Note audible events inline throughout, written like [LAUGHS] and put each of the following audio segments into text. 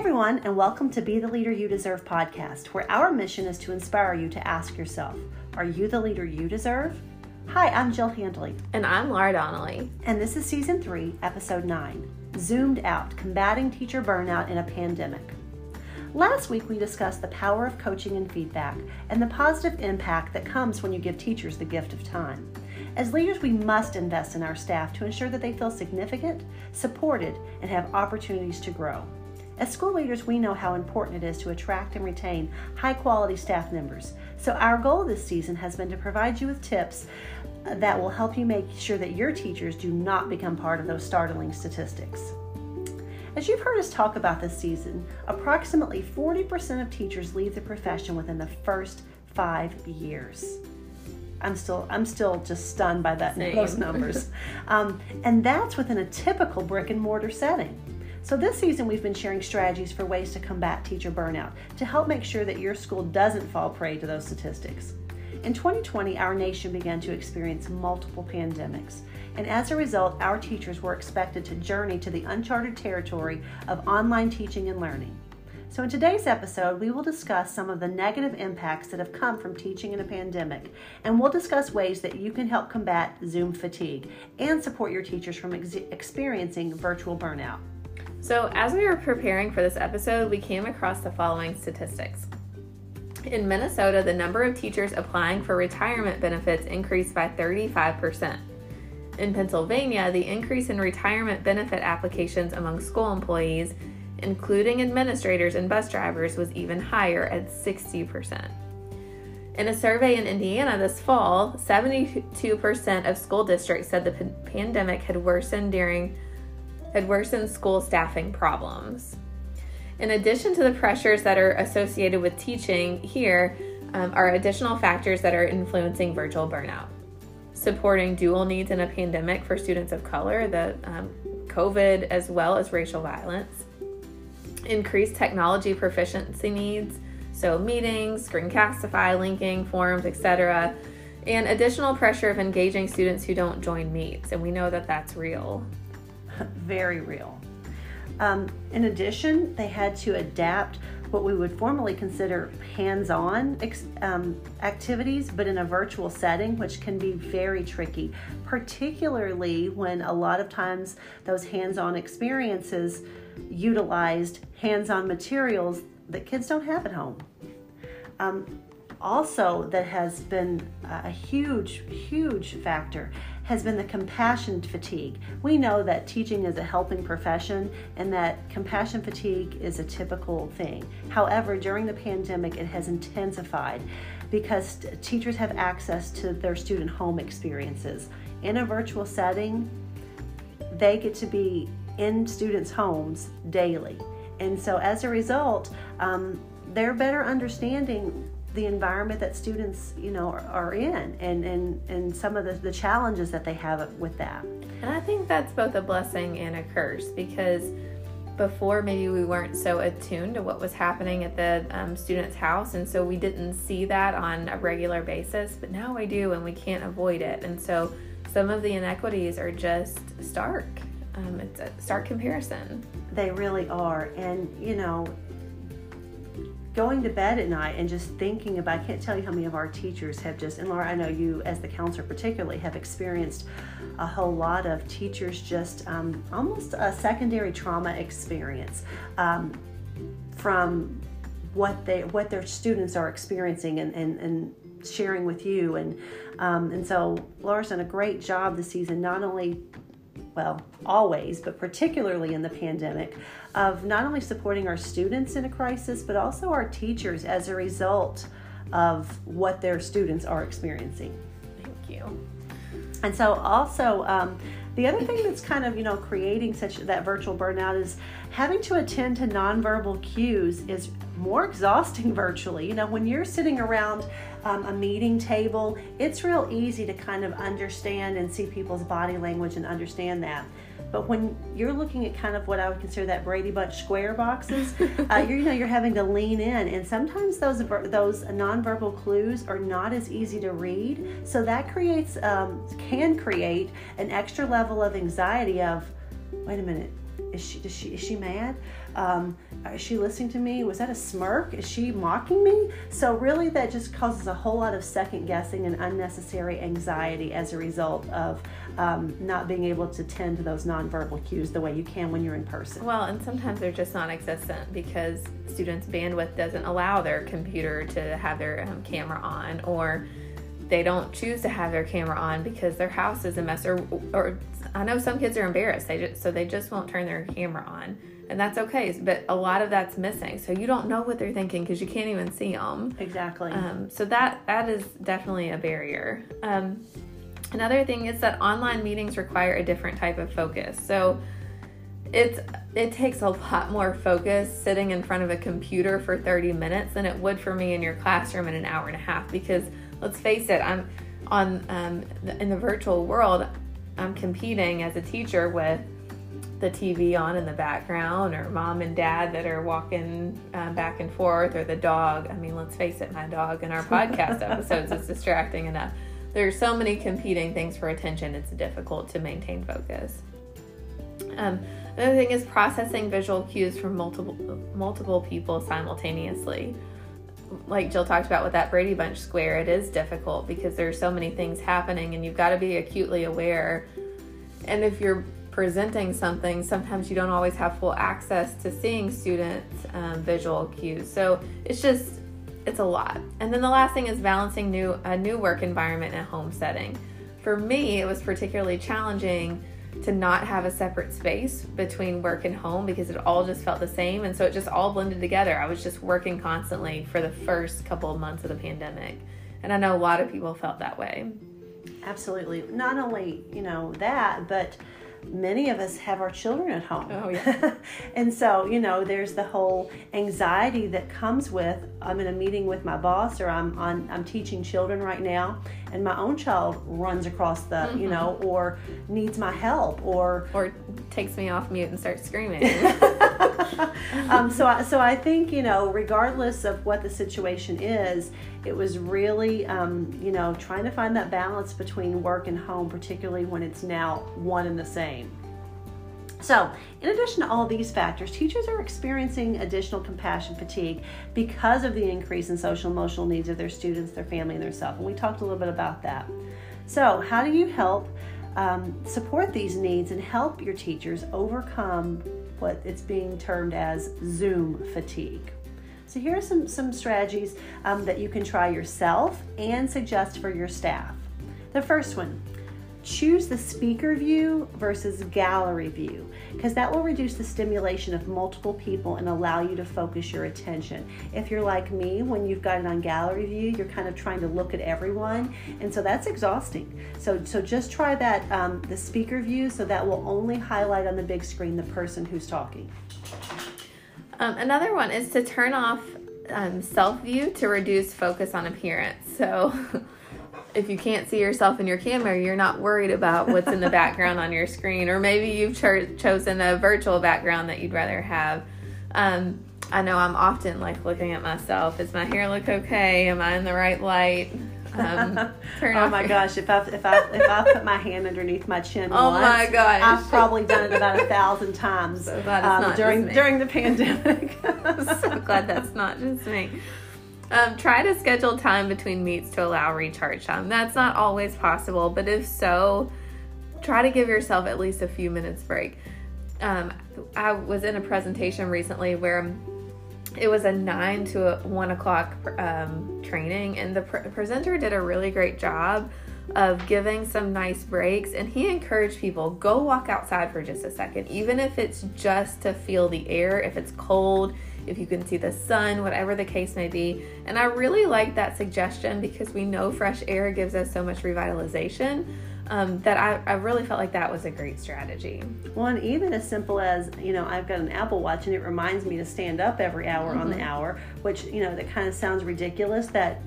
everyone, and welcome to Be the Leader You Deserve podcast, where our mission is to inspire you to ask yourself Are you the leader you deserve? Hi, I'm Jill Handley. And I'm Laura Donnelly. And this is season three, episode nine Zoomed Out Combating Teacher Burnout in a Pandemic. Last week, we discussed the power of coaching and feedback and the positive impact that comes when you give teachers the gift of time. As leaders, we must invest in our staff to ensure that they feel significant, supported, and have opportunities to grow. As school leaders, we know how important it is to attract and retain high quality staff members. So, our goal this season has been to provide you with tips that will help you make sure that your teachers do not become part of those startling statistics. As you've heard us talk about this season, approximately 40% of teachers leave the profession within the first five years. I'm still I'm still just stunned by that Same. those numbers, um, and that's within a typical brick and mortar setting. So, this season, we've been sharing strategies for ways to combat teacher burnout to help make sure that your school doesn't fall prey to those statistics. In 2020, our nation began to experience multiple pandemics, and as a result, our teachers were expected to journey to the uncharted territory of online teaching and learning. So, in today's episode, we will discuss some of the negative impacts that have come from teaching in a pandemic, and we'll discuss ways that you can help combat Zoom fatigue and support your teachers from ex- experiencing virtual burnout. So, as we were preparing for this episode, we came across the following statistics. In Minnesota, the number of teachers applying for retirement benefits increased by 35%. In Pennsylvania, the increase in retirement benefit applications among school employees, including administrators and bus drivers, was even higher at 60%. In a survey in Indiana this fall, 72% of school districts said the pandemic had worsened during had worsened school staffing problems. In addition to the pressures that are associated with teaching, here um, are additional factors that are influencing virtual burnout. Supporting dual needs in a pandemic for students of color, the um, COVID as well as racial violence. Increased technology proficiency needs, so meetings, Screencastify, linking, forums, etc. And additional pressure of engaging students who don't join meets, and we know that that's real. [LAUGHS] very real. Um, in addition, they had to adapt what we would formally consider hands on um, activities, but in a virtual setting, which can be very tricky, particularly when a lot of times those hands on experiences utilized hands on materials that kids don't have at home. Um, also, that has been a huge, huge factor has been the compassion fatigue. We know that teaching is a helping profession and that compassion fatigue is a typical thing. However, during the pandemic, it has intensified because teachers have access to their student home experiences. In a virtual setting, they get to be in students' homes daily. And so, as a result, um, they're better understanding the environment that students you know are, are, in and, and and some of the, the challenges that they have with that. And i think that's both a blessing and a curse because before maybe we weren't so attuned to what was happening at the um, student's house. And so we didn't see that on a regular basis but now we do and we can't avoid it. And so some of the inequities are just stark. Um, it's a stark comparison. They really are. And you know going to bed at night and just thinking about I can't tell you how many of our teachers have just and Laura I know you as the counselor particularly have experienced a whole lot of teachers just um, almost a secondary trauma experience um, from what they what their students are experiencing and, and, and sharing with you. And um, and so Laura's done a great job this season not only well, always, but particularly in the pandemic, of not only supporting our students in a crisis, but also our teachers as a result of what their students are experiencing. Thank you. And so, also, um, the other thing that's kind of you know creating such that virtual burnout is having to attend to nonverbal cues is more exhausting [LAUGHS] virtually. You know, when you're sitting around um, a meeting table, it's real easy to kind of understand and see people's body language and understand that. But when you're looking at kind of what I would consider that Brady Bunch square boxes, [LAUGHS] uh, you're, you know you're having to lean in, and sometimes those those nonverbal clues are not as easy to read. So that creates um, can create an extra level of anxiety of, wait a minute, is she is she is she mad? Um, is she listening to me? Was that a smirk? Is she mocking me? So really that just causes a whole lot of second guessing and unnecessary anxiety as a result of um, not being able to tend to those nonverbal cues the way you can when you're in person. Well and sometimes they're just non-existent because students bandwidth doesn't allow their computer to have their um, camera on or they don't choose to have their camera on because their house is a mess or, or I know some kids are embarrassed they just, so they just won't turn their camera on and that's okay but a lot of that's missing so you don't know what they're thinking because you can't even see them exactly. Um, so that that is definitely a barrier. Um, another thing is that online meetings require a different type of focus so it's it takes a lot more focus sitting in front of a computer for 30 minutes than it would for me in your classroom in an hour and a half because let's face it, I'm on um, in the virtual world. I'm competing as a teacher with the TV on in the background, or mom and dad that are walking uh, back and forth, or the dog. I mean, let's face it, my dog in our podcast [LAUGHS] episodes is distracting enough. There's so many competing things for attention, it's difficult to maintain focus. Um, another thing is processing visual cues from multiple multiple people simultaneously like Jill talked about with that Brady Bunch square, it is difficult because there's so many things happening and you've got to be acutely aware. And if you're presenting something, sometimes you don't always have full access to seeing students' um, visual cues. So it's just, it's a lot. And then the last thing is balancing new a new work environment in a home setting. For me, it was particularly challenging to not have a separate space between work and home because it all just felt the same and so it just all blended together. I was just working constantly for the first couple of months of the pandemic. And I know a lot of people felt that way. Absolutely. Not only, you know, that, but many of us have our children at home. Oh, yeah. [LAUGHS] and so, you know, there's the whole anxiety that comes with I'm in a meeting with my boss or I'm on I'm teaching children right now and my own child runs across the, mm-hmm. you know, or needs my help or or takes me off mute and starts screaming. [LAUGHS] [LAUGHS] um, so I, so I think, you know, regardless of what the situation is, it was really, um, you know, trying to find that balance between work and home, particularly when it's now one and the same. So, in addition to all these factors, teachers are experiencing additional compassion fatigue because of the increase in social emotional needs of their students, their family, and their self. And we talked a little bit about that. So, how do you help um, support these needs and help your teachers overcome what it's being termed as Zoom fatigue? So here are some, some strategies um, that you can try yourself and suggest for your staff. The first one, choose the speaker view versus gallery view because that will reduce the stimulation of multiple people and allow you to focus your attention. If you're like me, when you've got it on gallery view, you're kind of trying to look at everyone, and so that's exhausting. So, so just try that um, the speaker view, so that will only highlight on the big screen the person who's talking. Um, another one is to turn off um, self view to reduce focus on appearance. So, [LAUGHS] if you can't see yourself in your camera, you're not worried about what's in the [LAUGHS] background on your screen, or maybe you've cho- chosen a virtual background that you'd rather have. Um, I know I'm often like looking at myself. Does my hair look okay? Am I in the right light? Um, [LAUGHS] oh my gosh! If I if I if I put my hand underneath my chin, oh once, my gosh, I've probably done it about a thousand times [LAUGHS] so um, during during the pandemic. I'm so glad that's not just me. Um, try to schedule time between meets to allow recharge time. That's not always possible, but if so, try to give yourself at least a few minutes break. Um, I was in a presentation recently where it was a nine to a one o'clock um, training, and the pre- presenter did a really great job of giving some nice breaks. And he encouraged people go walk outside for just a second, even if it's just to feel the air, if it's cold, if you can see the sun, whatever the case may be. And I really like that suggestion because we know fresh air gives us so much revitalization um, that I, I really felt like that was a great strategy. One, even as simple as, you know, I've got an Apple Watch and it reminds me to stand up every hour mm-hmm. on the mm-hmm. hour, which, you know, that kind of sounds ridiculous that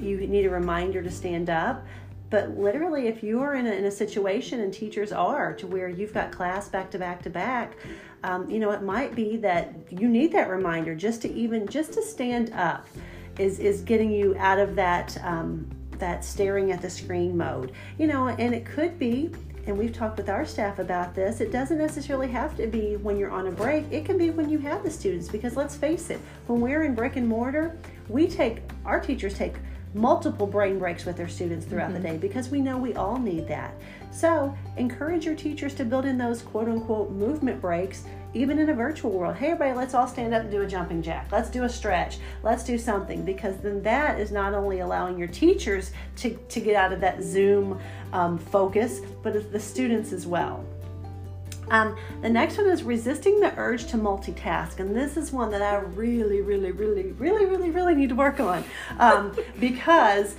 you need a reminder to stand up. But literally, if you are in a, in a situation, and teachers are, to where you've got class back to back to back, um, you know, it might be that you need that reminder just to even just to stand up is is getting you out of that um, that staring at the screen mode. You know, and it could be and we've talked with our staff about this, it doesn't necessarily have to be when you're on a break. It can be when you have the students because let's face it, when we're in brick and mortar, we take our teachers take multiple brain breaks with their students throughout mm-hmm. the day because we know we all need that. So, encourage your teachers to build in those quote unquote movement breaks even in a virtual world. Hey, everybody, let's all stand up and do a jumping jack. Let's do a stretch. Let's do something because then that is not only allowing your teachers to, to get out of that Zoom um, focus, but the students as well. Um, the next one is resisting the urge to multitask, and this is one that I really, really, really, really, really, really need to work on um, [LAUGHS] because,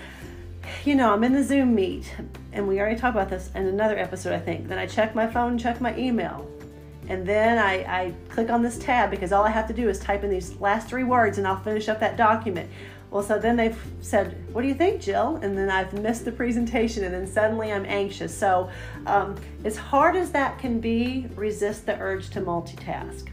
you know, I'm in the Zoom meet, and we already talked about this in another episode, I think. Then I check my phone, check my email, and then I, I click on this tab because all I have to do is type in these last three words, and I'll finish up that document. Well, so then they've said, What do you think, Jill? And then I've missed the presentation, and then suddenly I'm anxious. So, um, as hard as that can be, resist the urge to multitask.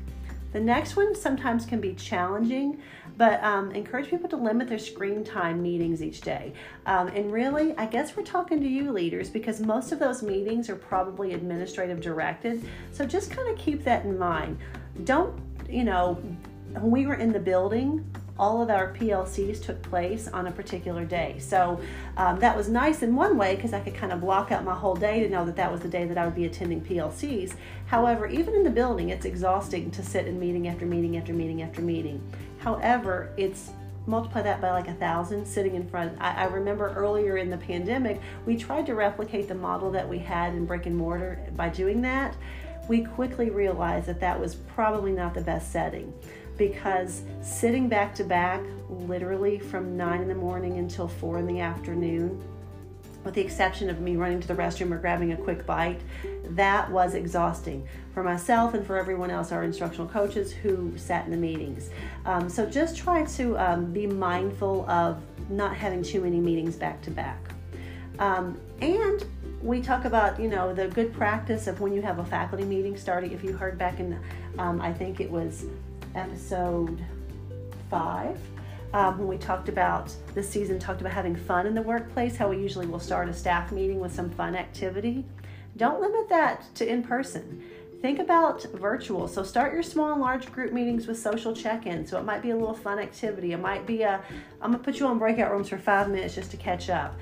The next one sometimes can be challenging, but um, encourage people to limit their screen time meetings each day. Um, and really, I guess we're talking to you leaders because most of those meetings are probably administrative directed. So just kind of keep that in mind. Don't, you know, when we were in the building, all of our PLCs took place on a particular day. So um, that was nice in one way because I could kind of block out my whole day to know that that was the day that I would be attending PLCs. However, even in the building, it's exhausting to sit in meeting after meeting after meeting after meeting. However, it's multiply that by like a thousand sitting in front. I, I, remember earlier in the pandemic, we tried to replicate the model that we had in brick and mortar by doing that. We quickly realized that that was probably not the best setting because sitting back to back, literally from nine in the morning until four in the afternoon, with the exception of me running to the restroom or grabbing a quick bite, that was exhausting for myself and for everyone else, our instructional coaches who sat in the meetings. Um, so just try to um, be mindful of not having too many meetings back to back. Um, and we talk about, you know, the good practice of when you have a faculty meeting starting. If you heard back in, um, I think it was episode five. Um, when we talked about this season, talked about having fun in the workplace, how we usually will start a staff meeting with some fun activity. Don't limit that to in person. Think about virtual. So start your small and large group meetings with social check-in. So it might be a little fun activity. It might be a I'm gonna put you on breakout rooms for five minutes just to catch up.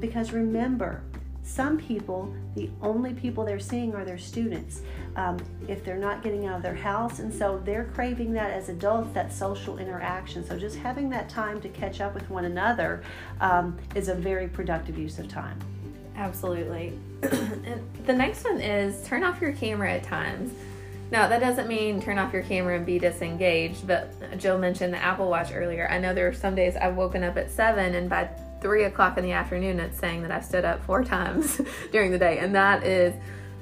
Because remember, some people, the only people they're seeing are their students. Um, if they're not getting out of their house, and so they're craving that as adults, that social interaction. So just having that time to catch up with one another um, is a very productive use of time. Absolutely. [CLEARS THROAT] the next one is turn off your camera at times. Now, that doesn't mean turn off your camera and be disengaged, but Jill mentioned the Apple Watch earlier. I know there are some days I've woken up at 7 and by three o'clock in the afternoon, it's saying that I've stood up four [LAUGHS] times during the day. And that is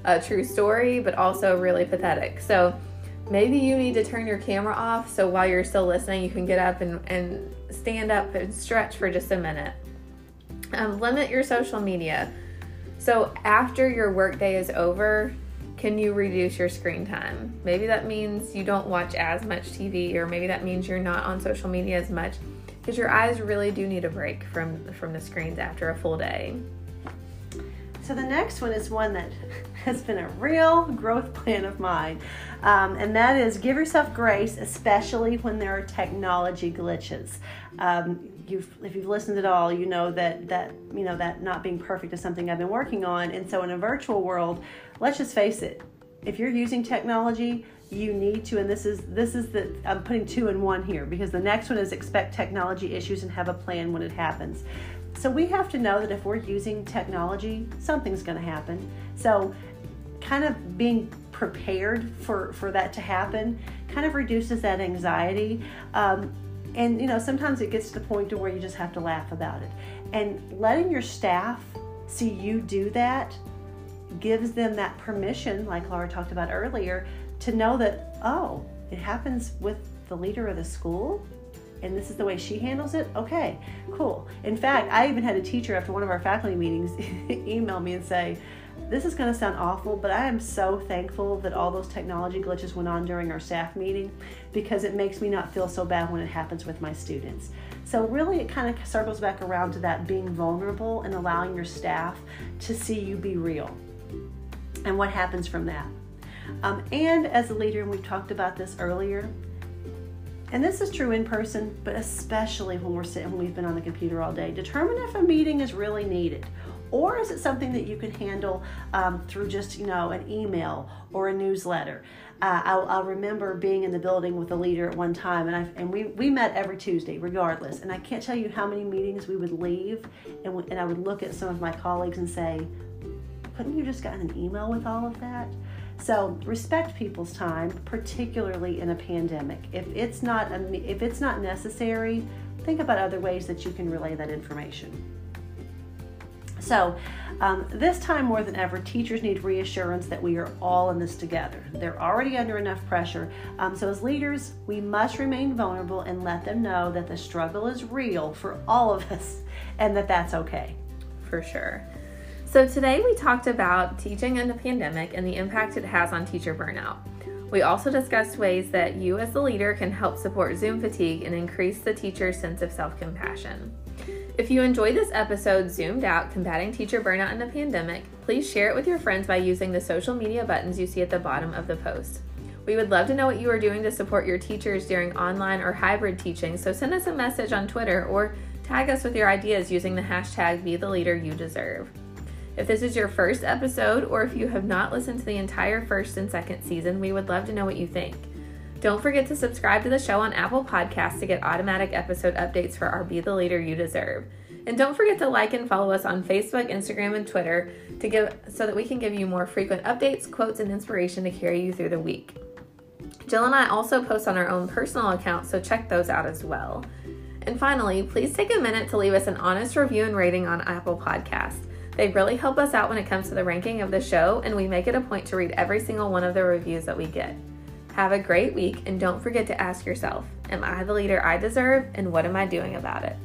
a true story, but also really pathetic. So maybe you need to turn your camera off so while you're still listening, you can get up and, and stand up and stretch for just a minute. Um, limit your social media. So after your workday is over, can you reduce your screen time? Maybe that means you don't watch as much TV, or maybe that means you're not on social media as much because your eyes really do need a break from from the screens after a full day. So the next one is one that [LAUGHS] has been a real growth plan of mine, um, and that is give yourself grace, especially when there are technology glitches. Um, you've, if you've listened at all, you know that that you know that not being perfect is something I've been working on, and so in a virtual world, let's just face it, if you're using technology, you need to and this is this is the i'm putting two in one here because the next one is expect technology issues and have a plan when it happens. So we have to know that if we're using technology something's going to happen. So kind of being prepared for for that to happen kind of reduces that anxiety. Um, and you know sometimes it gets to the point to where you just have to laugh about it. And letting your staff see you do that gives them that permission like laura talked about earlier to know that, oh, it happens with the leader of the school and this is the way she handles it? Okay cool. In fact i even had a teacher after one of our faculty meetings [LAUGHS] email me and say this is going to sound awful but i am so thankful that all those technology glitches went on during our staff meeting because it makes me not feel so bad when it happens with my students. So really it kind of circles back around to that being vulnerable and allowing your staff to see you be real and what happens from that. Um, and as a leader, and we've talked about this earlier, and this is true in person, but especially when we're sitting, when we've been on the computer all day, determine if a meeting is really needed. Or is it something that you can handle um, through just, you know, an email or a newsletter? Uh, I'll, I'll, remember being in the building with a leader at one time, and I and we, we met every Tuesday, regardless. And I can't tell you how many meetings we would leave, and, and I would look at some of my colleagues and say, couldn't you just gotten an email with all of that? So respect people's time, particularly in a pandemic. If it's not if it's not necessary, think about other ways that you can relay that information. So, um, this time more than ever, teachers need reassurance that we are all in this together. They're already under enough pressure. Um, so, as leaders, we must remain vulnerable and let them know that the struggle is real for all of us and that that's okay. For sure. So, today we talked about teaching in the pandemic and the impact it has on teacher burnout. We also discussed ways that you, as the leader, can help support Zoom fatigue and increase the teacher's sense of self compassion. If you enjoyed this episode zoomed out combating teacher burnout in the pandemic, please share it with your friends by using the social media buttons you see at the bottom of the post. We would love to know what you are doing to support your teachers during online or hybrid teaching, so send us a message on Twitter or tag us with your ideas using the hashtag Be If this is your first episode, or if you have not listened to the entire first and second season, we would love to know what you think. Don't forget to subscribe to the show on Apple Podcasts to get automatic episode updates for our Be the Leader You Deserve. And don't forget to like and follow us on Facebook, Instagram, and Twitter to give so that we can give you more frequent updates, quotes, and inspiration to carry you through the week. Jill and I also post on our own personal accounts, so check those out as well. And finally, please take a minute to leave us an honest review and rating on Apple Podcasts. They really help us out when it comes to the ranking of the show, and we make it a point to read every single one of the reviews that we get. Have a great week, and don't forget to ask yourself Am I the leader I deserve, and what am I doing about it?